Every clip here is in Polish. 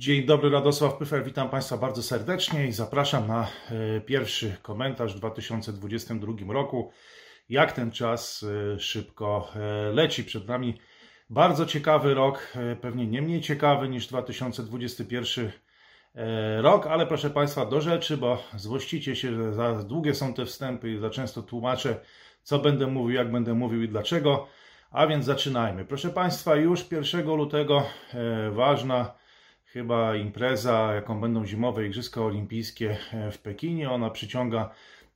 Dzień dobry, Radosław Pyfer, witam Państwa bardzo serdecznie i zapraszam na e, pierwszy komentarz w 2022 roku. Jak ten czas e, szybko e, leci przed nami. Bardzo ciekawy rok, pewnie nie mniej ciekawy niż 2021 rok, ale proszę Państwa, do rzeczy, bo złościcie się, że za długie są te wstępy i za często tłumaczę, co będę mówił, jak będę mówił i dlaczego. A więc zaczynajmy. Proszę Państwa, już 1 lutego ważna chyba impreza, jaką będą zimowe Igrzyska Olimpijskie e, w Pekinie. Ona przyciąga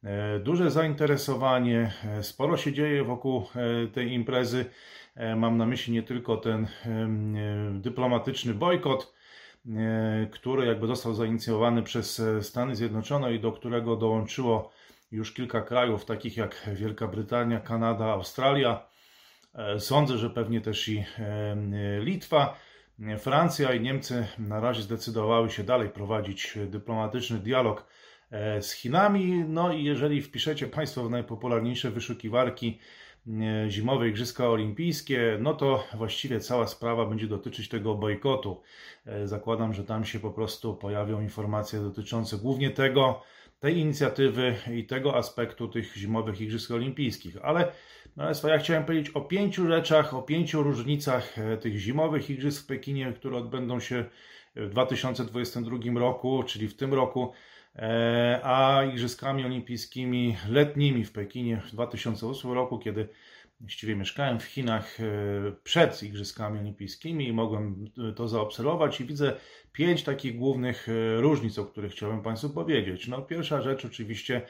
e, duże zainteresowanie, e, sporo się dzieje wokół tej imprezy. Mam na myśli nie tylko ten dyplomatyczny bojkot, który jakby został zainicjowany przez Stany Zjednoczone i do którego dołączyło już kilka krajów, takich jak Wielka Brytania, Kanada, Australia. Sądzę, że pewnie też i Litwa. Francja i Niemcy na razie zdecydowały się dalej prowadzić dyplomatyczny dialog e, z Chinami. No i jeżeli wpiszecie Państwo w najpopularniejsze wyszukiwarki e, zimowe Igrzyska Olimpijskie, no to właściwie cała sprawa będzie dotyczyć tego bojkotu. E, zakładam, że tam się po prostu pojawią informacje dotyczące głównie tego, tej inicjatywy i tego aspektu tych zimowych Igrzysk Olimpijskich. Ale no, ja chciałem powiedzieć o pięciu rzeczach, o pięciu różnicach e, tych zimowych Igrzysk w Pekinie, które odbędą się w 2022 roku, czyli w tym roku, e, a Igrzyskami Olimpijskimi letnimi w Pekinie w 2008 roku, kiedy właściwie mieszkałem w Chinach e, przed Igrzyskami Olimpijskimi i mogłem to zaobserwować i widzę pięć takich głównych różnic, o których chciałbym Państwu powiedzieć. No, pierwsza rzecz oczywiście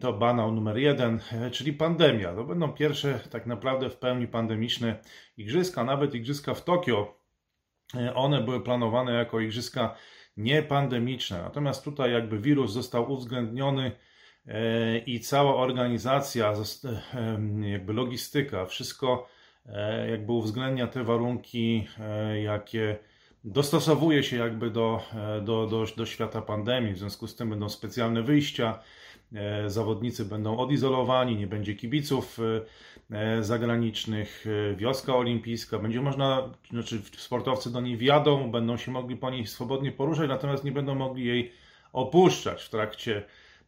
to banał numer jeden, czyli pandemia. To będą pierwsze tak naprawdę w pełni pandemiczne igrzyska, nawet igrzyska w Tokio. One były planowane jako igrzyska niepandemiczne. Natomiast tutaj jakby wirus został uwzględniony e, i cała organizacja, e, jakby logistyka, wszystko e, jakby uwzględnia te warunki, jakie dostosowuje się jakby do, do, do, do świata pandemii. W związku z tym będą specjalne wyjścia, E, zawodnicy będą odizolowani, nie będzie kibiców e, zagranicznych, e, wioska olimpijska, będzie można, znaczy sportowcy do niej wjadą, będą się mogli po niej swobodnie poruszać, natomiast nie będą mogli jej opuszczać w trakcie,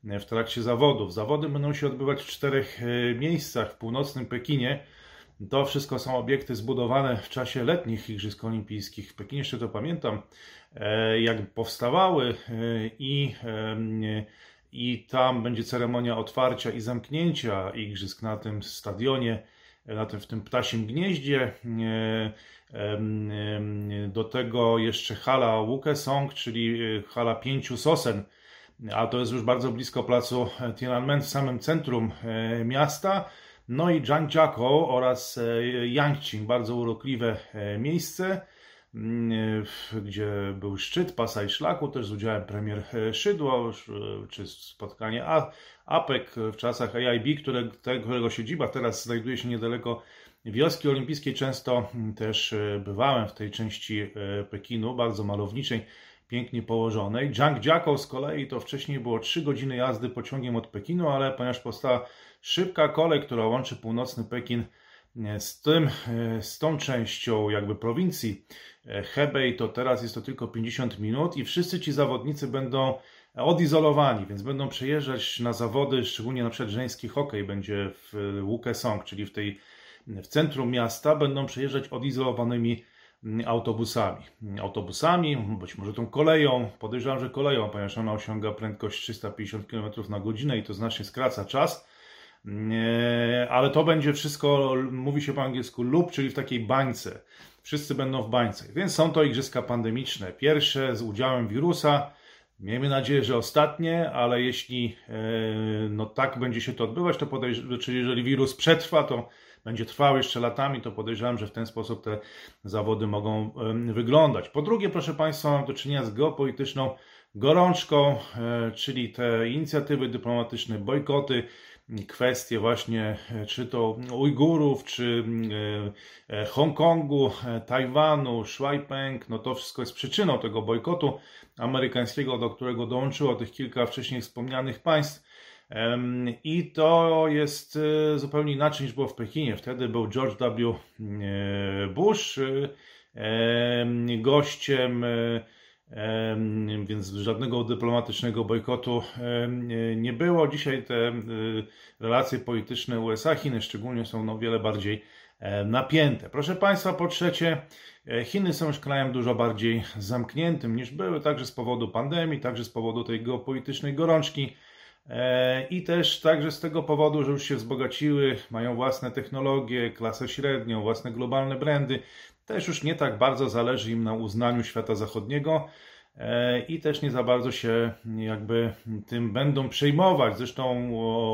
w trakcie zawodów. Zawody będą się odbywać w czterech miejscach w północnym Pekinie. To wszystko są obiekty zbudowane w czasie letnich Igrzysk Olimpijskich. W Pekinie jeszcze to pamiętam, jak powstawały i i tam będzie ceremonia otwarcia i zamknięcia igrzysk na tym stadionie, na tym, w tym ptasim gnieździe. Do tego jeszcze hala Wukesong, czyli e, hala pięciu sosen, a to jest już bardzo blisko placu Tiananmen, w samym centrum e, miasta. No i Zhangjiakou oraz e, Yangqing, bardzo urokliwe miejsce. Mm, gdzie był szczyt pasa i szlaku, też z udziałem premier Szydło, czy spotkanie APEC w czasach AIB, które, którego siedziba teraz znajduje się niedaleko wioski olimpijskiej. Często też e, bywałem w tej części e, Pekinu, bardzo malowniczej, pięknie położonej. Zhangjiakou z kolei to wcześniej było 3 godziny jazdy pociągiem od Pekinu, ale ponieważ powstała szybka kolej, która łączy północny Pekin z, tym, e, z tą częścią jakby prowincji e, Hebei, to teraz jest to tylko 50 minut i wszyscy ci zawodnicy będą odizolowani, więc będą przyjeżdżać na zawody, szczególnie na przykład żeński hokej będzie w Wukesong, czyli w tej w centrum miasta, będą przyjeżdżać odizolowanymi autobusami. Autobusami, być może tą koleją, podejrzewam, że koleją, ponieważ ona osiąga prędkość 350 km na godzinę i to znacznie skraca czas ale to będzie wszystko, mówi się po angielsku lub, czyli w takiej bańce. Wszyscy będą w bańce. Więc są to igrzyska pandemiczne. Pierwsze z udziałem wirusa. Miejmy nadzieję, że ostatnie, ale jeśli e, no tak będzie się to odbywać, to czyli jeżeli wirus przetrwa, to będzie trwał jeszcze latami, to podejrzewam, że w ten sposób te zawody mogą wyglądać. Po drugie, proszę Państwa, mam do czynienia z geopolityczną gorączką, e, czyli te inicjatywy dyplomatyczne, bojkoty, kwestie właśnie e, czy to Ujgurów, czy e, e, Hongkongu, Tajwanu, Shuaipeng, no to wszystko jest przyczyną tego bojkotu amerykańskiego, do którego dołączyło tych kilka wcześniej wspomnianych państw. I to jest zupełnie inaczej niż było w Pekinie. Wtedy był George W. Bush gościem więc żadnego dyplomatycznego bojkotu nie było. Dzisiaj te relacje polityczne USA-Chiny szczególnie są no wiele bardziej napięte. Proszę Państwa, po trzecie, Chiny są już krajem dużo bardziej zamkniętym niż były, także z powodu pandemii, także z powodu tej geopolitycznej gorączki. E, I też także z tego powodu, że już się wzbogaciły, mają własne technologie, klasę średnią, własne globalne brandy, też już nie tak bardzo zależy im na uznaniu świata zachodniego e, i też nie za bardzo się jakby tym będą przejmować. Zresztą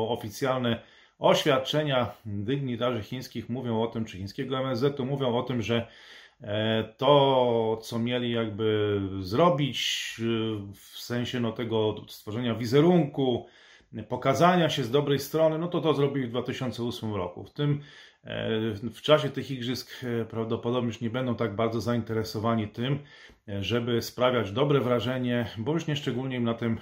oficjalne oświadczenia dygnitarzy chińskich mówią o tym, czy chińskiego MSZ-u mówią o tym, że e, to, co mieli jakby zrobić w sensie no, tego stworzenia wizerunku, pokazania się z dobrej strony, no to to zrobili w 2008 roku. W tym e, w czasie tych igrzysk e, prawdopodobnie już nie będą tak bardzo zainteresowani tym, e, żeby sprawiać dobre wrażenie, bo już nie szczególnie im na tym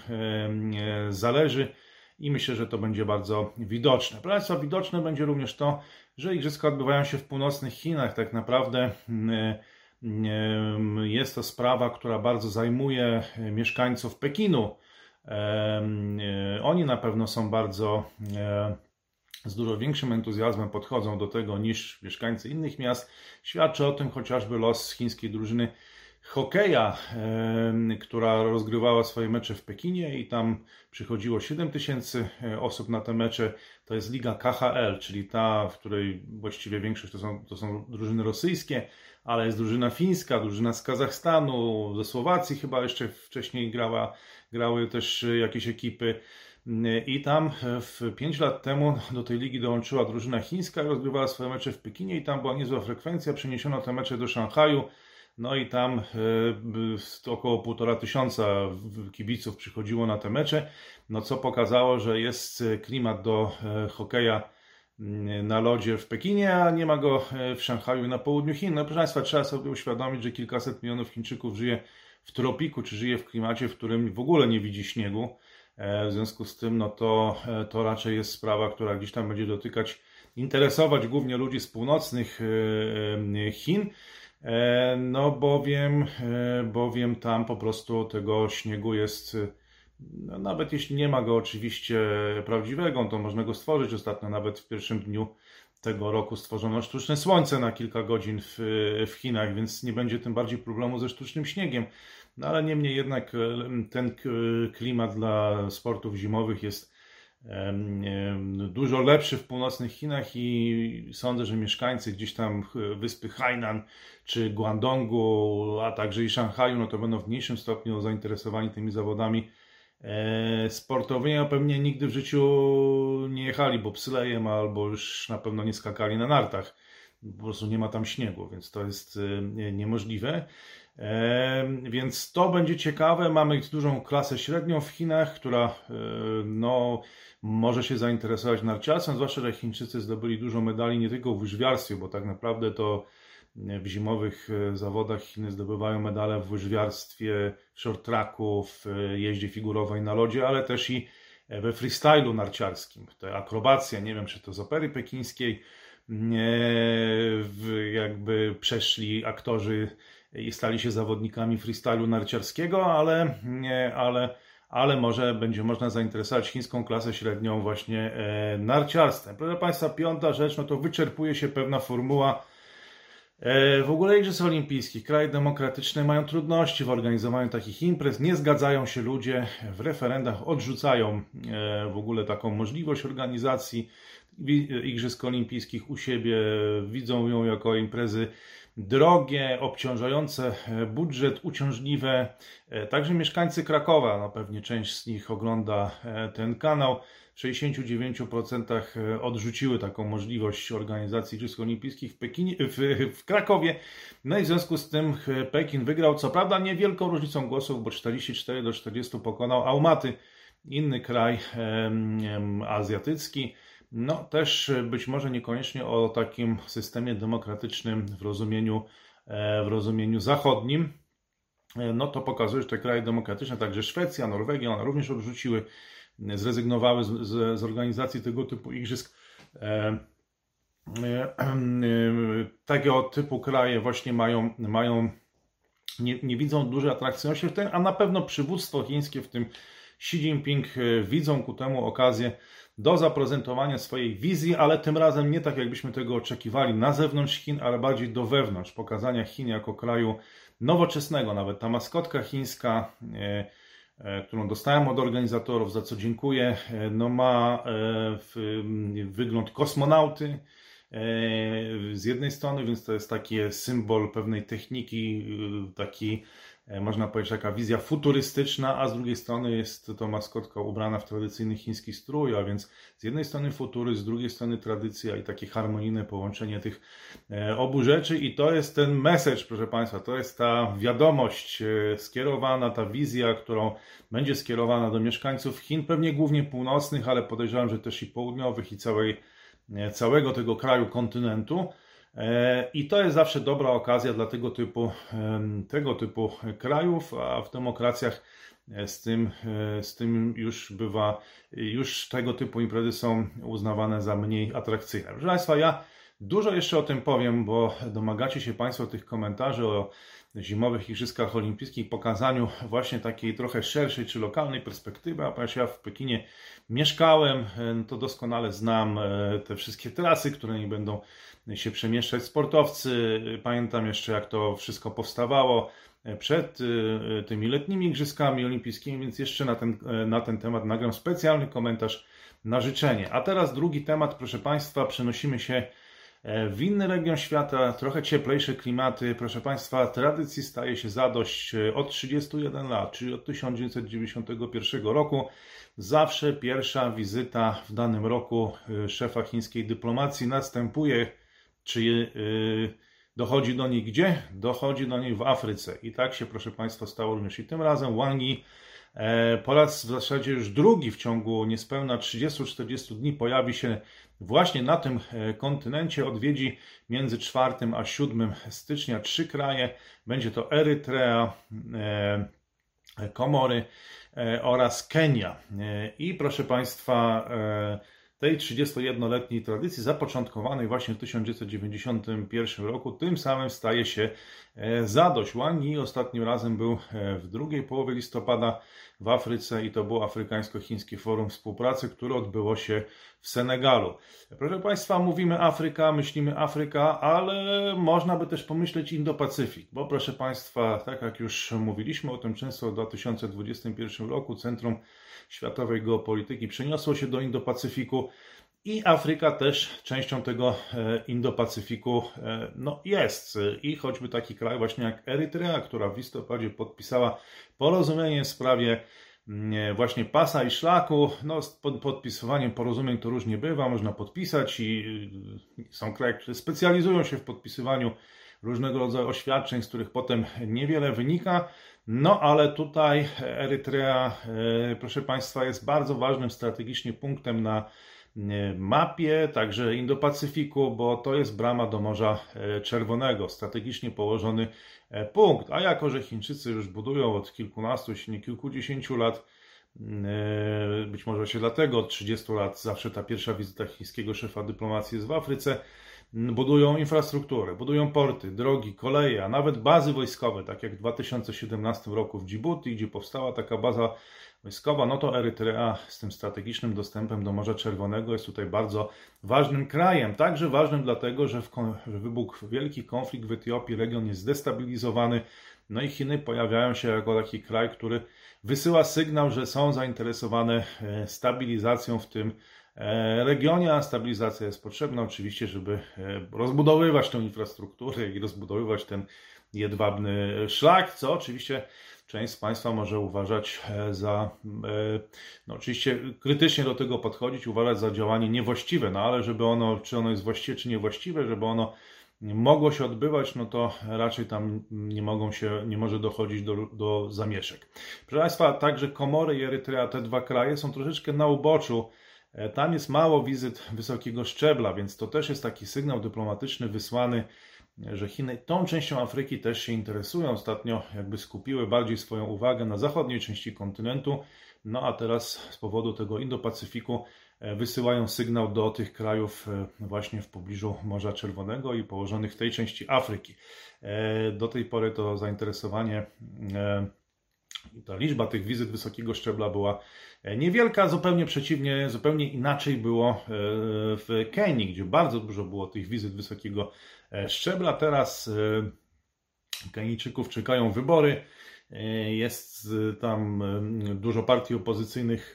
zależy i myślę, że to będzie bardzo widoczne. Proszę Państwa, widoczne będzie również to, że igrzyska odbywają się w północnych Chinach. Tak naprawdę jest to sprawa, która bardzo zajmuje mieszkańców Pekinu. E, oni na pewno są bardzo e, z dużo większym entuzjazmem podchodzą do tego niż mieszkańcy innych miast. Świadczy o tym chociażby los chińskiej drużyny hokeja, która rozgrywała swoje mecze w Pekinie i tam przychodziło 7 tysięcy e, osób na te mecze. To jest liga KHL, czyli ta, w której właściwie większość to są, to są drużyny rosyjskie, ale jest drużyna fińska, drużyna z Kazachstanu, ze Słowacji chyba jeszcze wcześniej grała, grały też jakieś ekipy. I tam w 5 lat temu do tej ligi dołączyła drużyna chińska, rozgrywała swoje mecze w Pekinie i tam była niezła frekwencja. Przeniesiono te mecze do Szanghaju. No i tam e, około półtora tysiąca kibiców przychodziło na te mecze, no co pokazało, że jest klimat do e, hokeja mm, na lodzie w Pekinie, a nie ma go e, w Szanghaju na południu Chin. No proszę Państwa, trzeba sobie uświadomić, że kilkaset milionów Chińczyków żyje w tropiku, czy żyje w klimacie, w którym w ogóle nie widzi śniegu. W związku z tym, no to, to raczej jest sprawa, która gdzieś tam będzie dotykać, interesować głównie ludzi z północnych Chin. E, no bowiem, e, bowiem tam po prostu tego śniegu jest, no nawet jeśli nie ma go oczywiście prawdziwego, to można go stworzyć. Ostatnio nawet w pierwszym dniu tego roku stworzono sztuczne słońce na kilka godzin w, w Chinach, więc nie będzie tym bardziej problemu ze sztucznym śniegiem. No ale niemniej jednak e, ten klimat dla sportów zimowych jest dużo lepszy w północnych Chinach i sądzę, że mieszkańcy gdzieś tam wyspy Hainan czy Guangdongu, a także i Szanghaju, no to będą w mniejszym stopniu zainteresowani tymi zawodami e, sportowymi, a pewnie nigdy w życiu nie jechali bobslejem albo już na pewno nie skakali na nartach. Po prostu nie ma tam śniegu, więc to jest e, niemożliwe. Więc to będzie ciekawe. Mamy dużą klasę średnią w Chinach, która e, no, może się zainteresować narciarstwem, zwłaszcza, że Chińczycy zdobyli dużo medali nie tylko w łyżwiarstwie, bo tak naprawdę to w zimowych e, zawodach Chiny zdobywają medale w łyżwiarstwie, w short tracku, w e, jeździe figurowej na lodzie, ale też i we freestylu narciarskim. Te akrobacja, nie wiem czy to z opery pekińskiej, jakby przeszli aktorzy i stali się zawodnikami freestylu narciarskiego, ale, ale, ale może będzie można zainteresować chińską klasę średnią właśnie e, narciarstwem. Proszę Państwa, piąta rzecz, no to wyczerpuje się pewna formuła e, w ogóle Igrzysk Olimpijskich. Kraje demokratyczne mają trudności w organizowaniu takich imprez. Nie zgadzają się ludzie w referendach, odrzucają e, w ogóle taką możliwość organizacji Igrzysk Olimpijskich u siebie, widzą ją jako imprezy drogie, obciążające e, budżet, uciążliwe. E, także mieszkańcy Krakowa, no pewnie część z nich ogląda e, ten kanał. W 69% odrzuciły taką możliwość organizacji Igrzysk Olimpijskich w, Pekinie, w, w Krakowie. No i w związku z tym Pekin wygrał, co prawda niewielką różnicą głosów, bo 44 do 40 pokonał Almaty, inny kraj azjatycki. No też e, być może niekoniecznie o takim systemie demokratycznym w rozumieniu, e, w rozumieniu zachodnim. E, no to pokazuje, że te kraje demokratyczne, także Szwecja, Norwegia, one również odrzuciły, zrezygnowały z, z, z organizacji tego typu igrzysk. Tego typu kraje właśnie mają, mają nie, nie widzą dużej atrakcyjności a na pewno przywództwo chińskie, w tym Xi Jinping, e, widzą ku temu okazję do zaprezentowania swojej wizji, ale tym razem nie tak, jakbyśmy tego oczekiwali na zewnątrz Chin, ale bardziej do wewnątrz, pokazania Chin jako kraju nowoczesnego. Nawet ta maskotka chińska, e, e, którą dostałem od organizatorów, za co dziękuję, no ma wygląd kosmonauty z jednej strony, więc to jest taki symbol pewnej techniki, taki E, można powiedzieć, taka wizja futurystyczna, a z drugiej strony jest to maskotka ubrana w tradycyjny chiński strój, a więc z jednej strony futuryzm, z drugiej strony tradycja i takie harmonijne połączenie tych e, obu rzeczy i to jest ten message, proszę Państwa, to jest ta wiadomość e, skierowana, ta wizja, którą będzie skierowana do mieszkańców Chin, pewnie głównie północnych, ale podejrzewam, że też i południowych i całej, całego tego kraju, kontynentu. E, I to jest zawsze dobra okazja dla tego typu, tego typu krajów, a w demokracjach e, z tym, e, z tym już bywa, już tego typu imprezy są uznawane za mniej atrakcyjne. Proszę Państwa, ja dużo jeszcze o tym powiem, bo domagacie się Państwo tych komentarzy o zimowych Igrzyskach Olimpijskich, pokazaniu właśnie takiej trochę szerszej czy lokalnej perspektywy, a ponieważ ja w Pekinie mieszkałem, to doskonale znam te wszystkie trasy, które nie będą się przemieszczać sportowcy. Pamiętam jeszcze, jak to wszystko powstawało przed y, tymi letnimi Igrzyskami Olimpijskimi, więc jeszcze na ten, na ten temat nagram specjalny komentarz na życzenie. A teraz drugi temat, proszę Państwa, przenosimy się e, w inny region świata, trochę cieplejsze klimaty. Proszę Państwa, tradycji staje się zadość e, od 31 lat, czyli od 1991 roku. Zawsze pierwsza wizyta w danym roku e, szefa chińskiej dyplomacji następuje czy dochodzi do niej gdzie? Dochodzi do niej w Afryce. I tak się, proszę Państwa, stało również i tym razem. Wang Yi e, po raz w zasadzie już drugi w ciągu niespełna 30-40 dni pojawi się właśnie na tym e, kontynencie. Odwiedzi między 4 a 7 stycznia trzy kraje. Będzie to Erytrea, e, Komory oraz Kenia. I proszę Państwa, tej 31-letniej tradycji zapoczątkowanej właśnie w 1991 roku, tym samym staje się e, zadość. Wang Yi ostatnim razem był e, w drugiej połowie listopada w Afryce i to było Afrykańsko-Chińskie Forum Współpracy, które odbyło się w Senegalu. Proszę Państwa, mówimy Afryka, myślimy Afryka, ale można by też pomyśleć Indo-Pacyfik, bo proszę Państwa, tak jak już mówiliśmy o tym często w 2021 roku, Centrum Światowej Geopolityki przeniosło się do Indo-Pacyfiku i Afryka też częścią tego e, Indo-Pacyfiku e, no, jest. I choćby taki kraj właśnie jak Erytrea, która w listopadzie podpisała porozumienie w sprawie mm, właśnie pasa i szlaku. No, z podpisywaniem porozumień to różnie bywa, można podpisać i są kraje, które specjalizują się w podpisywaniu różnego rodzaju oświadczeń, z których potem niewiele wynika. No ale tutaj Erytrea, e, proszę Państwa, jest bardzo ważnym strategicznie punktem na e, mapie, także Indo-Pacyfiku, bo to jest brama do Morza e, Czerwonego, strategicznie położony punkt. A jako, że Chińczycy już budują od kilkunastu, jeśli nie kilkudziesięciu lat, być może się dlatego od 30 lat zawsze ta pierwsza wizyta chińskiego szefa dyplomacji jest w Afryce, budują infrastrukturę, budują porty, drogi, koleje, a nawet bazy wojskowe, tak jak w 2017 roku w Djibouti, gdzie powstała taka baza wojskowa, no to Erytrea z tym strategicznym dostępem do Morza Czerwonego jest tutaj bardzo ważnym krajem. Także ważnym dlatego, że, w, że wybuchł wielki konflikt w Etiopii, region jest zdestabilizowany, no i Chiny pojawiają się jako taki kraj, który wysyła sygnał, że są zainteresowane e, stabilizacją w tym regionie, a stabilizacja jest potrzebna oczywiście, żeby e, rozbudowywać tę infrastrukturę i rozbudowywać ten jedwabny szlak, co oczywiście część z Państwa może uważać e, za, no oczywiście krytycznie do tego podchodzić, uważać za działanie niewłaściwe, no ale żeby ono, czy ono jest właściwe, czy niewłaściwe, żeby ono mogło się odbywać, no to raczej tam nie mogą się, nie może dochodzić do, do zamieszek. Proszę Państwa, także Komory i Erytrea, te dwa kraje są troszeczkę na uboczu E, tam jest mało wizyt wysokiego szczebla, więc to też jest taki sygnał dyplomatyczny wysłany, że Chiny tą częścią Afryki też się interesują. Ostatnio jakby skupiły bardziej swoją uwagę na zachodniej części kontynentu, no a teraz z powodu tego Indo-Pacyfiku wysyłają sygnał do tych krajów właśnie w pobliżu Morza Czerwonego i położonych w tej części Afryki. Do tej pory to zainteresowanie ta liczba tych wizyt wysokiego szczebla była niewielka, zupełnie przeciwnie, zupełnie inaczej było w Kenii, gdzie bardzo dużo było tych wizyt wysokiego szczebla. Teraz Kenijczyków czekają wybory. Jest tam dużo partii opozycyjnych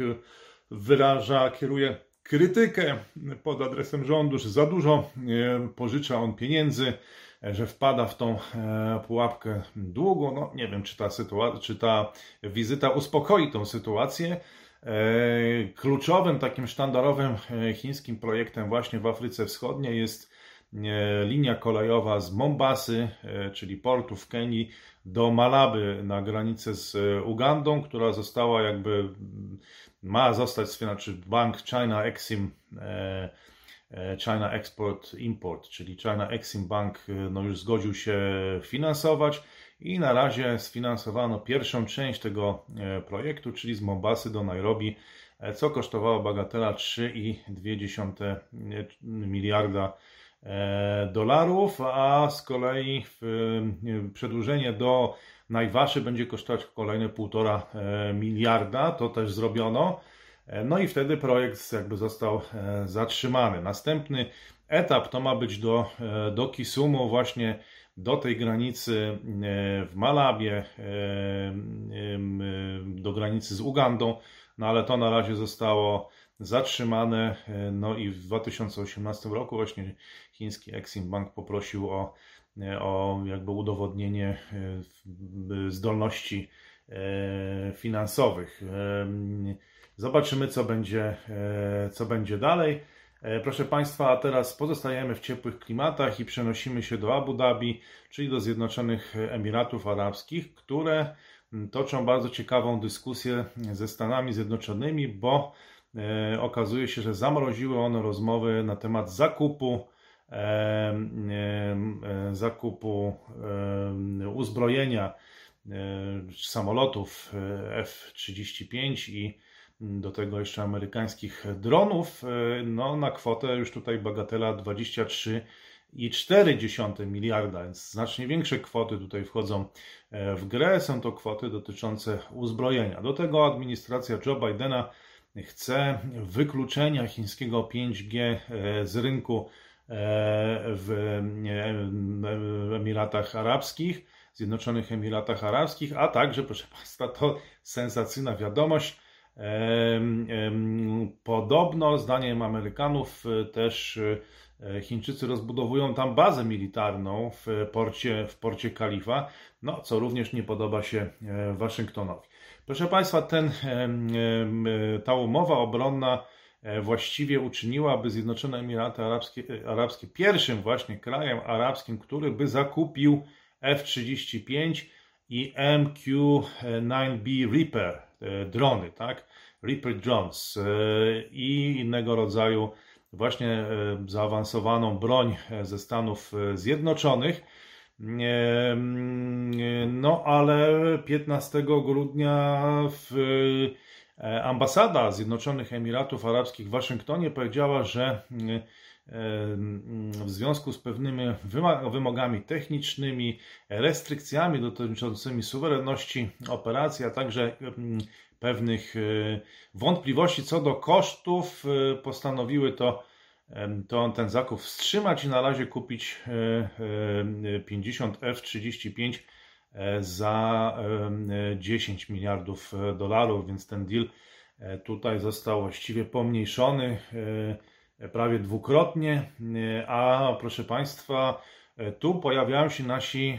wyraża, kieruje krytykę pod adresem rządu, że za dużo pożycza on pieniędzy, że wpada w tą pułapkę długo. No nie wiem, czy ta, sytuacja, czy ta wizyta uspokoi tą sytuację. Kluczowym takim sztandarowym chińskim projektem właśnie w Afryce Wschodniej jest linia kolejowa z Mombasy, e, czyli portu w Kenii, do Malaby na granicę z e, Ugandą, która została jakby, ma zostać, znaczy bank China Exim, e, China Export Import, czyli China Exim Bank no już zgodził się finansować i na razie sfinansowano pierwszą część tego projektu, czyli z Mombasy do Nairobi, co kosztowało bagatela 3,2 miliarda E, dolarów, a z kolei przedłużenie do Najwaszy będzie kosztować kolejne 1,5 e, miliarda. To też zrobiono. E, no i wtedy projekt jakby został zatrzymany. Następny etap to ma być do, do Kisumu, właśnie do tej granicy w Malabie, do granicy z Ugandą, no ale to na razie zostało zatrzymane. No i w 2018 roku właśnie chiński Exim Bank poprosił o, o jakby udowodnienie e, zdolności e, finansowych. E, zobaczymy, co będzie, co będzie dalej. Proszę Państwa, a teraz pozostajemy w ciepłych klimatach i przenosimy się do Abu Dhabi, czyli do Zjednoczonych Emiratów Arabskich, które toczą bardzo ciekawą dyskusję ze Stanami Zjednoczonymi, bo okazuje się, że zamroziły one rozmowy na temat zakupu E, zakupu uzbrojenia e, samolotów e, F-35 i do tego jeszcze amerykańskich dronów, no na kwotę już tutaj bagatela 23,4 miliarda, więc znacznie większe kwoty tutaj wchodzą w grę. Są to kwoty dotyczące uzbrojenia. Do tego administracja Joe Bidena chce wykluczenia chińskiego 5G z rynku w Emiratach Arabskich, Zjednoczonych Emiratach Arabskich, a także, proszę Państwa, to sensacyjna wiadomość. Podobno, zdaniem Amerykanów, też e, Chińczycy rozbudowują tam bazę militarną w porcie, w porcie Kalifa, no, co również nie podoba się e, Waszyngtonowi. Proszę Państwa, ten, ta umowa obronna E, właściwie uczyniła, by Zjednoczone Emiraty Arabskie, e, Arabskie pierwszym właśnie krajem arabskim, który by zakupił F-35 i MQ-9B Reaper e, drony, tak? Reaper drones i innego rodzaju właśnie zaawansowaną broń ze Stanów Zjednoczonych. No ale 15 grudnia w E, ambasada Zjednoczonych Emiratów Arabskich w Waszyngtonie powiedziała, że e, w związku z pewnymi wymogami technicznymi, restrykcjami dotyczącymi suwerenności operacji, a także pewnych e, wątpliwości co do kosztów, postanowiły to, to ten zakup wstrzymać i na razie kupić 50 F-35 E, za 10 miliardów e, dolarów, więc ten deal e, tutaj został właściwie pomniejszony prawie dwukrotnie, a proszę Państwa, tu pojawiają się nasi,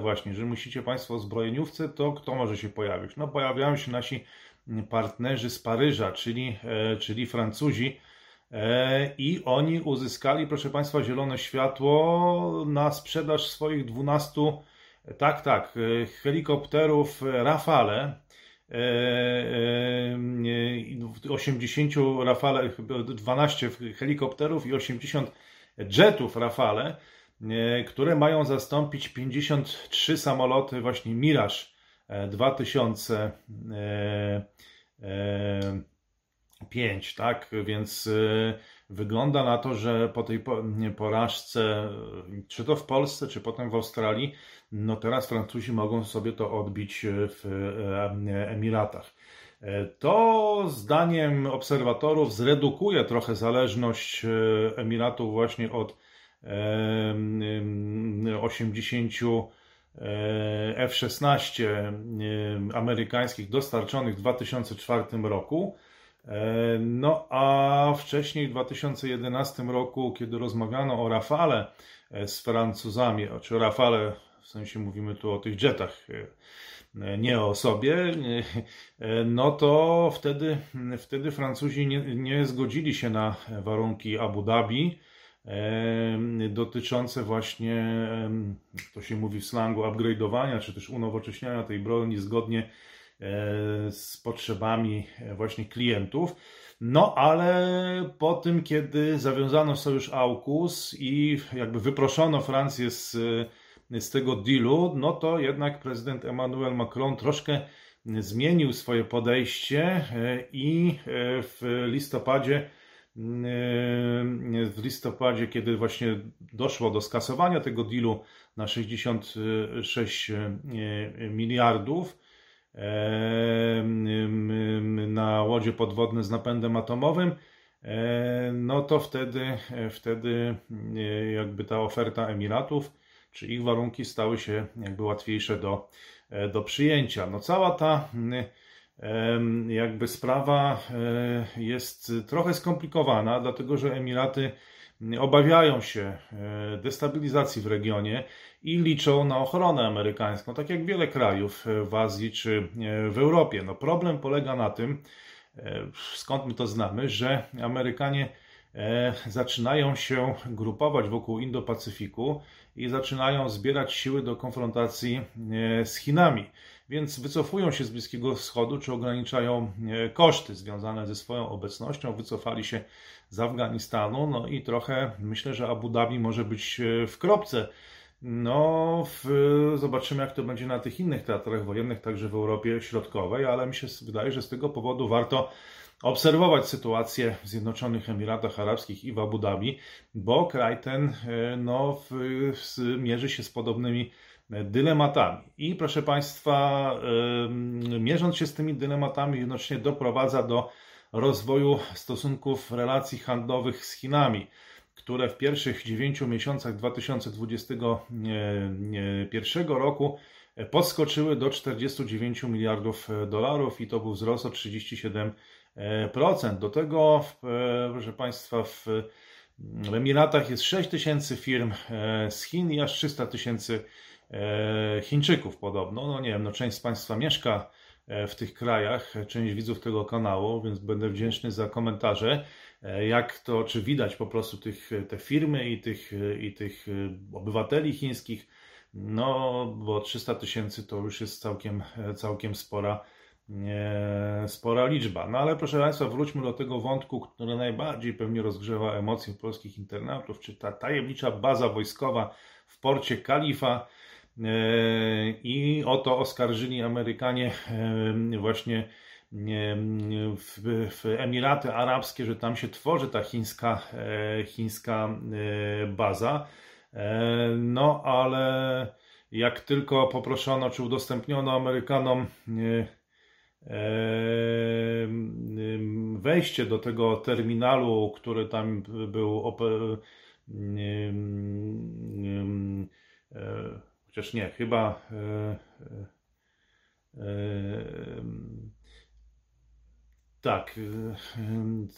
właśnie, że musicie Państwo zbrojeniówce, to kto może się pojawić? No pojawiają się nasi partnerzy z Paryża, czyli, czyli Francuzi, i oni uzyskali, proszę Państwa, zielone światło na sprzedaż swoich 12 tak, tak. E, helikopterów Rafale. 80 e, e, Rafale, 12 helikopterów i 80 jetów Rafale, które mają zastąpić 53 samoloty właśnie Mirage 2000 5, tak? Więc wygląda na to, że po tej porażce, czy to w Polsce, czy potem w Australii, no teraz Francuzi mogą sobie to odbić w Emiratach. To zdaniem obserwatorów zredukuje trochę zależność Emiratów właśnie od 80 F-16 amerykańskich dostarczonych w 2004 roku. E, no a wcześniej w 2011 roku, kiedy rozmawiano o Rafale e, z Francuzami, czy Rafale, w sensie mówimy tu o tych jetach, e, nie o sobie, no to wtedy, wtedy Francuzi nie, nie zgodzili się na warunki Abu Dhabi dotyczące właśnie, to się mówi w slangu, upgrade'owania, czy też unowocześniania tej broni zgodnie E, z potrzebami e, właśnie klientów. No ale po tym, kiedy zawiązano sojusz AUKUS i jakby wyproszono Francję z, z tego dealu, no to jednak prezydent Emmanuel Macron troszkę zmienił swoje podejście e, i w listopadzie w listopadzie, kiedy właśnie doszło do skasowania tego dealu na 66 miliardów, na łodzie podwodne z napędem atomowym, no to wtedy, wtedy e, jakby ta oferta Emiratów, czy ich warunki stały się jakby łatwiejsze do, e, do przyjęcia. No cała ta jakby sprawa e, jest trochę skomplikowana, dlatego że Emiraty obawiają się e, destabilizacji w regionie i liczą na ochronę amerykańską, tak jak wiele krajów w Azji czy w Europie. No problem polega na tym, skąd my to znamy, że Amerykanie zaczynają się grupować wokół Indo-Pacyfiku i zaczynają zbierać siły do konfrontacji z Chinami. Więc wycofują się z Bliskiego Wschodu, czy ograniczają koszty związane ze swoją obecnością, wycofali się z Afganistanu, no i trochę myślę, że Abu Dhabi może być e, w kropce. No, w, zobaczymy, jak to będzie na tych innych teatrach wojennych, także w Europie Środkowej, ale mi się wydaje, że z tego powodu warto obserwować sytuację w Zjednoczonych Emiratach Arabskich i w Abu Dhabi, bo kraj ten e, no, w, w, mierzy się z podobnymi e, dylematami. I proszę Państwa, mierząc się z tymi dylematami, jednocześnie doprowadza do rozwoju stosunków relacji handlowych z Chinami, które w pierwszych 9 miesiącach 2021 roku podskoczyły do 49 miliardów dolarów i to był wzrost o 37%. Do tego, proszę Państwa, w Emiratach jest 6 tysięcy firm z Chin i aż 300 tysięcy Chińczyków podobno. No nie wiem, no część z Państwa mieszka E, w tych krajach, część widzów tego kanału, więc będę wdzięczny za komentarze, e, jak to, czy widać po prostu tych, te firmy i tych, i tych e, obywateli chińskich, no bo 300 tysięcy to już jest całkiem, całkiem spora, spora liczba. No ale proszę Państwa, wróćmy do tego wątku, który najbardziej pewnie rozgrzewa emocje polskich internautów, czy ta tajemnicza baza wojskowa w porcie Kalifa, E, I o to oskarżyli Amerykanie e, właśnie w, w Emiraty Arabskie, że tam się tworzy ta chińska, e, chińska baza. No ale jak tylko poproszono czy udostępniono Amerykanom wejście do tego terminalu, który tam był Chociaż nie, chyba e, e, e, tak,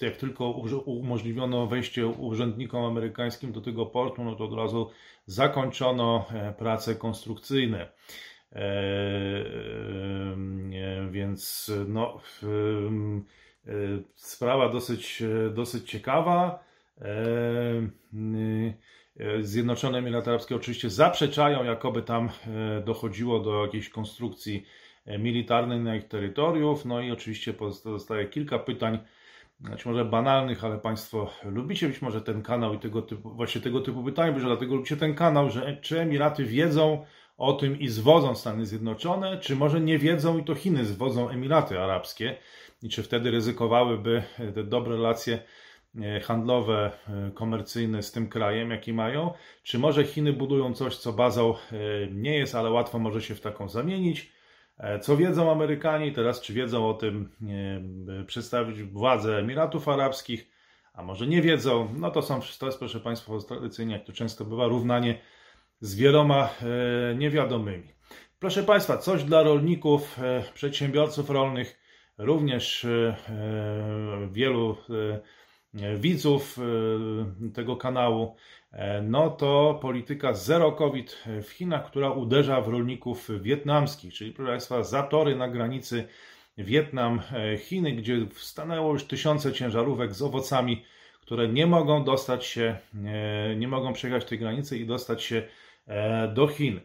jak tylko umożliwiono wejście urzędnikom amerykańskim do tego portu, no to od razu zakończono prace konstrukcyjne. Więc no, sprawa dosyć, dosyć ciekawa. E, Zjednoczone Emiraty Arabskie oczywiście zaprzeczają, jakoby tam e, dochodziło do jakiejś konstrukcji e, militarnej na ich terytoriów. No i oczywiście pozostaje kilka pytań, być może banalnych, ale Państwo lubicie być może ten kanał i tego typu, właśnie tego typu pytań, że dlatego lubicie ten kanał, że czy Emiraty wiedzą o tym i zwodzą Stany Zjednoczone, czy może nie wiedzą i to Chiny zwodzą Emiraty Arabskie i czy wtedy ryzykowałyby te dobre relacje e, handlowe, e, komercyjne z tym krajem, jaki mają, czy może Chiny budują coś, co bazą e, nie jest, ale łatwo może się w taką zamienić. Co wiedzą Amerykanie teraz, czy wiedzą o tym przedstawić władze Emiratów Arabskich, a może nie wiedzą, no to są, to jest proszę Państwa tradycyjnie, jak to często bywa, równanie z wieloma niewiadomymi. Proszę Państwa, coś dla rolników, przedsiębiorców rolnych, również e, e, wielu e, widzów tego kanału, no to polityka zero COVID w Chinach, która uderza w rolników wietnamskich, czyli proszę Państwa, zatory na granicy Wietnam-Chiny, gdzie stanęło już tysiące ciężarówek z owocami, które nie mogą dostać się, nie mogą przejechać tej granicy i dostać się do Chin.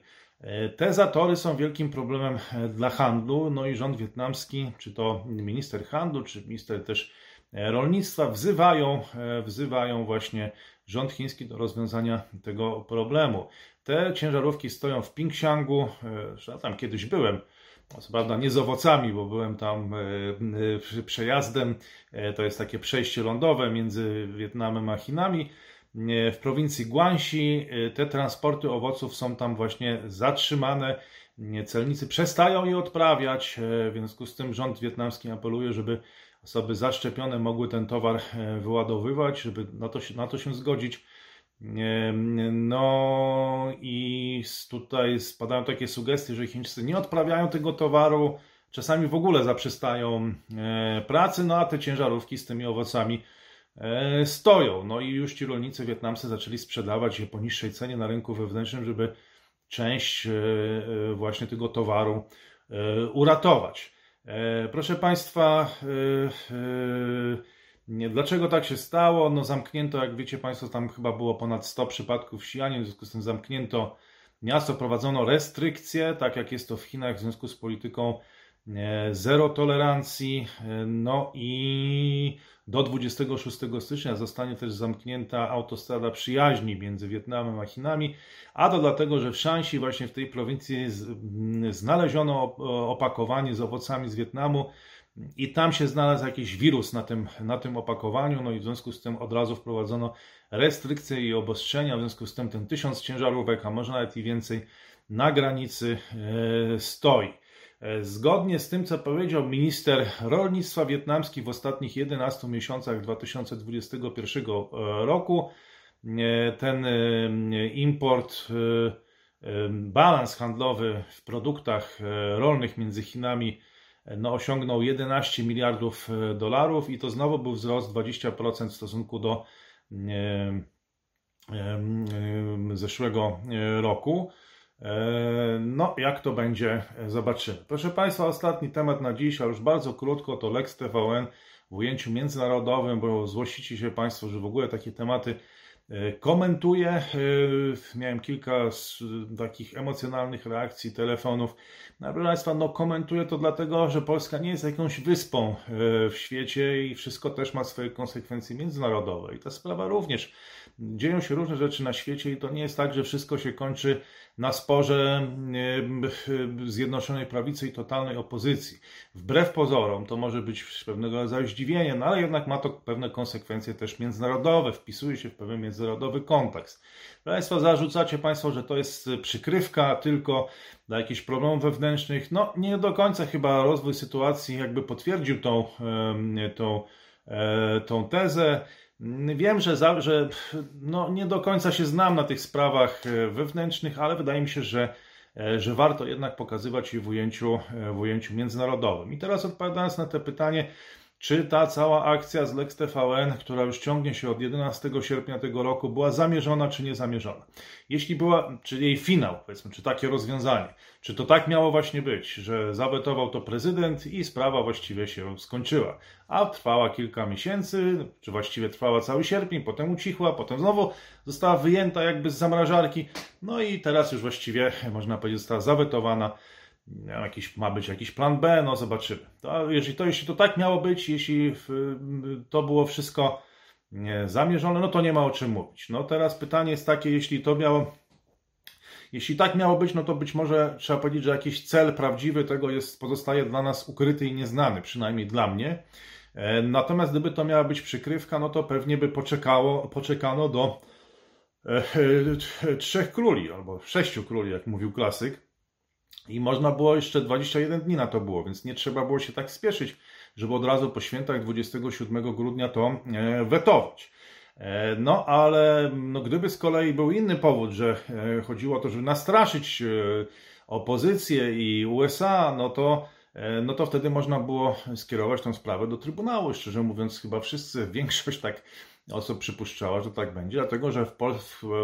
Te zatory są wielkim problemem e, dla handlu, no i rząd wietnamski, czy to minister handlu, czy minister też e, rolnictwa wzywają, e, wzywają właśnie rząd chiński do rozwiązania tego problemu. Te ciężarówki stoją w Pingxiangu, ja tam kiedyś byłem, co prawda nie z owocami, bo byłem tam przejazdem, to jest takie przejście lądowe między Wietnamem a Chinami, w prowincji Guangxi te transporty owoców są tam właśnie zatrzymane. Celnicy przestają je odprawiać, w związku z tym rząd wietnamski apeluje, żeby osoby zaszczepione mogły ten towar y, wyładowywać, żeby na to się, na to się zgodzić. No i tutaj spadają takie sugestie, że Chińczycy nie odprawiają tego towaru, czasami w ogóle zaprzestają pracy, no a te ciężarówki z tymi owocami E, stoją. No i już ci rolnicy wietnamscy zaczęli sprzedawać je po niższej cenie na rynku wewnętrznym, żeby część e, e, właśnie tego towaru uratować. Proszę Państwa, dlaczego tak się stało? No zamknięto, jak wiecie Państwo, tam chyba było ponad 100 przypadków Xi'anie, w związku z tym zamknięto miasto, prowadzono restrykcje, tak jak jest to w Chinach w związku z polityką zero tolerancji, no i do 26 stycznia zostanie też zamknięta autostrada przyjaźni między Wietnamem a Chinami, a to dlatego, że w Shanxi, właśnie w tej prowincji, znaleziono opakowanie z owocami z Wietnamu i tam się znalazł jakiś wirus na tym, na tym opakowaniu, no i w związku z tym od razu wprowadzono restrykcje i obostrzenia, w związku z tym ten tysiąc ciężarówek, a może nawet i więcej, na granicy e, stoi. E, zgodnie z tym, co powiedział minister rolnictwa wietnamski w ostatnich 11 miesiącach 2021 e, roku, e, ten import, balans handlowy w produktach rolnych między Chinami no, osiągnął 11 miliardów dolarów i to znowu był wzrost 20% w stosunku do zeszłego roku. E, no, jak to będzie, e, zobaczymy. Proszę Państwa, ostatni temat na dziś, a już bardzo krótko, to Lex TVN w ujęciu międzynarodowym, bo złościcie się Państwo, że w ogóle takie tematy e, komentuję. Miałem kilka takich emocjonalnych reakcji, telefonów. No, proszę Państwa, no komentuję to dlatego, że Polska nie jest jakąś wyspą w świecie i wszystko też ma swoje konsekwencje międzynarodowe. I ta sprawa również. Dzieją się różne rzeczy na świecie i to nie jest tak, że wszystko się kończy na sporze Zjednoczonej Prawicy i totalnej opozycji. Wbrew pozorom to może być pewnego rodzaju zdziwienie, no ale jednak ma to pewne konsekwencje też międzynarodowe, wpisuje się w pewien międzynarodowy kontekst. Państwo zarzucacie Państwo, że to jest przykrywka tylko dla jakichś problemów wewnętrznych. No nie do końca chyba rozwój sytuacji jakby potwierdził tą, tą, e, tą tezę. Wiem, że, za, że no, nie do końca się znam na tych sprawach e, wewnętrznych, ale wydaje mi się, że, e, że warto jednak pokazywać je w ujęciu, e, w ujęciu międzynarodowym. I teraz odpowiadając na to pytanie, czy ta cała akcja z Lex TVN, która już ciągnie się od 11 sierpnia tego roku, była zamierzona czy niezamierzona? Jeśli była, czy jej finał, powiedzmy, czy takie rozwiązanie, czy to tak miało właśnie być, że zawetował to prezydent i sprawa właściwie się skończyła, a trwała kilka miesięcy, czy właściwie trwała cały sierpień, potem ucichła, potem znowu została wyjęta jakby z zamrażarki, no i teraz już właściwie, można powiedzieć, została zawetowana jakiś, ma być jakiś plan B, no zobaczymy. To, jeżeli, to, jeśli to tak miało być, jeśli to było wszystko zamierzone, no to nie ma o czym mówić. No teraz pytanie jest takie, jeśli to miało jeśli tak miało być, no to być może trzeba powiedzieć, że jakiś cel prawdziwy tego jest, pozostaje dla nas ukryty i nieznany, przynajmniej dla mnie. E, natomiast gdyby to miała być przykrywka, no to pewnie by poczekało, poczekano do e, trzech króli, albo sześciu króli, jak mówił klasyk. I można było jeszcze 21 dni na to było, więc nie trzeba było się tak spieszyć, żeby od razu po świętach 27 grudnia to e, wetować. No, ale no, gdyby z kolei był inny powód, że chodziło o to, żeby nastraszyć opozycję i USA, no to E, no to wtedy można było skierować tę sprawę do Trybunału. Szczerze mówiąc, chyba wszyscy, większość tak osób przypuszczała, że tak będzie, dlatego że w, Pol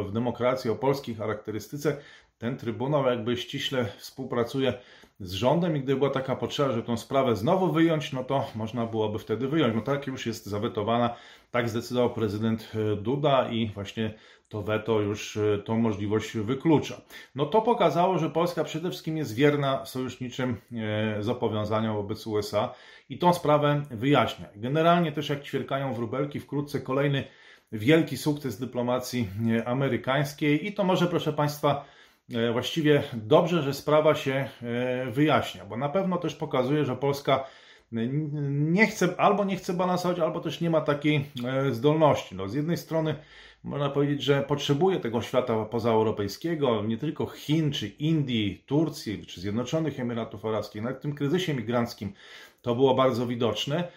w demokracji o polskiej charakterystyce ten Trybunał jakby ściśle współpracuje z rządem i gdyby była taka potrzeba, żeby tę sprawę znowu wyjąć, no to można byłoby wtedy wyjąć. No tak już jest zawetowana, tak zdecydował prezydent e, Duda i właśnie to weto już e, tą możliwość wyklucza. No to pokazało, że Polska przede wszystkim jest wierna sojuszniczym e, zobowiązaniom wobec USA i tą sprawę wyjaśnia. Generalnie też jak ćwierkają wróbelki, wkrótce kolejny wielki sukces dyplomacji amerykańskiej i to może, proszę Państwa, właściwie dobrze, że sprawa się e, wyjaśnia, bo na pewno też pokazuje, że Polska nie chce, albo nie chce balansować, albo też nie ma takiej e, zdolności. No, z jednej strony można powiedzieć, że potrzebuje tego świata pozaeuropejskiego, nie tylko Chin, czy Indii, Turcji, czy Zjednoczonych Emiratów Arabskich. Nawet w tym kryzysie migranckim to było bardzo widoczne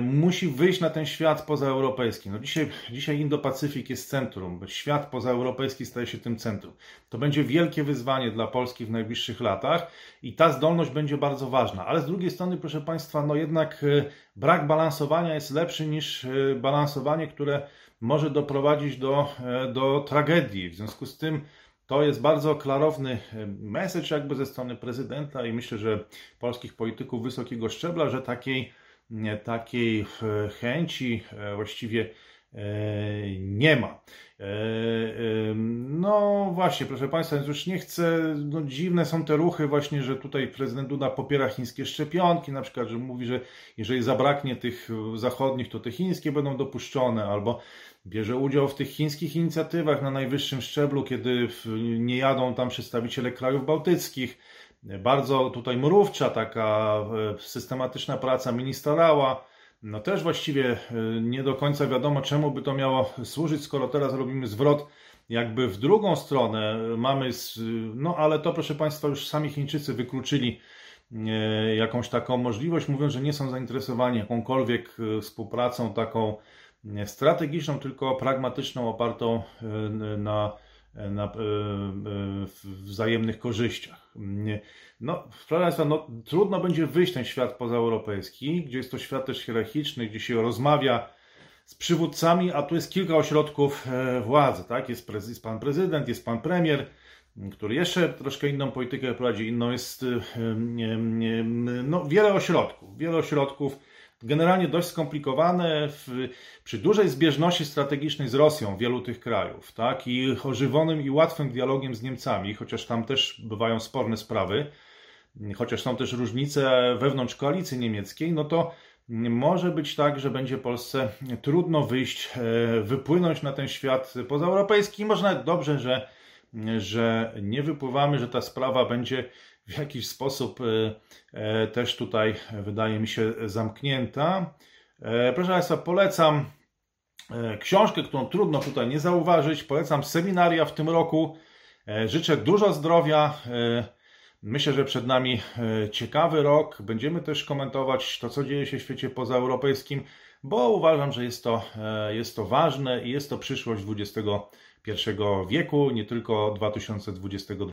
musi wyjść na ten świat pozaeuropejski. No dzisiaj, dzisiaj Indo-Pacyfik jest centrum, świat pozaeuropejski staje się tym centrum. To będzie wielkie wyzwanie dla Polski w najbliższych latach i ta zdolność będzie bardzo ważna. Ale z drugiej strony, proszę Państwa, no jednak e, brak balansowania jest lepszy niż e, balansowanie, które może doprowadzić do, e, do tragedii. W związku z tym to jest bardzo klarowny message jakby ze strony prezydenta i myślę, że polskich polityków wysokiego szczebla, że takiej takiej e, chęci e, właściwie e, nie ma. No właśnie, proszę Państwa, już nie chcę, no dziwne są te ruchy właśnie, że tutaj prezydent Duda popiera chińskie szczepionki, na przykład, że mówi, że jeżeli zabraknie tych zachodnich, to te chińskie będą dopuszczone, albo bierze udział w tych chińskich inicjatywach na najwyższym szczeblu, kiedy nie jadą tam przedstawiciele krajów bałtyckich, bardzo tutaj mrówcza, taka e, systematyczna praca ministrała. No też właściwie e, nie do końca wiadomo, czemu by to miało służyć, skoro teraz robimy zwrot jakby w drugą stronę. Mamy, no ale to proszę Państwa, już sami Chińczycy wykluczyli e, jakąś taką możliwość, mówiąc, że nie są zainteresowani jakąkolwiek współpracą taką strategiczną, tylko pragmatyczną, opartą na na e, e, wzajemnych korzyściach. No, proszę Państwa, no, trudno będzie wyjść ten świat pozaeuropejski, gdzie jest to świat też hierarchiczny, gdzie się rozmawia z przywódcami, a tu jest kilka ośrodków e, władzy, tak? Jest, jest pan prezydent, jest pan premier, który jeszcze troszkę inną politykę prowadzi, inną jest no, wiele ośrodków, wiele ośrodków generalnie dość skomplikowane w, przy dużej zbieżności strategicznej z Rosją wielu tych krajów, tak? I ożywionym i łatwym dialogiem z Niemcami, chociaż tam też bywają sporne sprawy, chociaż są też różnice wewnątrz koalicji niemieckiej, no to może być tak, że będzie Polsce trudno wyjść, e, wypłynąć na ten świat pozaeuropejski. Może nawet dobrze, że, że nie wypływamy, że ta sprawa będzie w jakiś sposób e, e, też tutaj wydaje mi się zamknięta. E, proszę Państwa, polecam książkę, którą trudno tutaj nie zauważyć. Polecam seminaria w tym roku. Życzę dużo zdrowia. Myślę, że przed nami ciekawy rok. Będziemy też komentować to, co dzieje się w świecie pozaeuropejskim, bo uważam, że jest to, jest to ważne i jest to przyszłość XXI wieku, nie tylko 2022.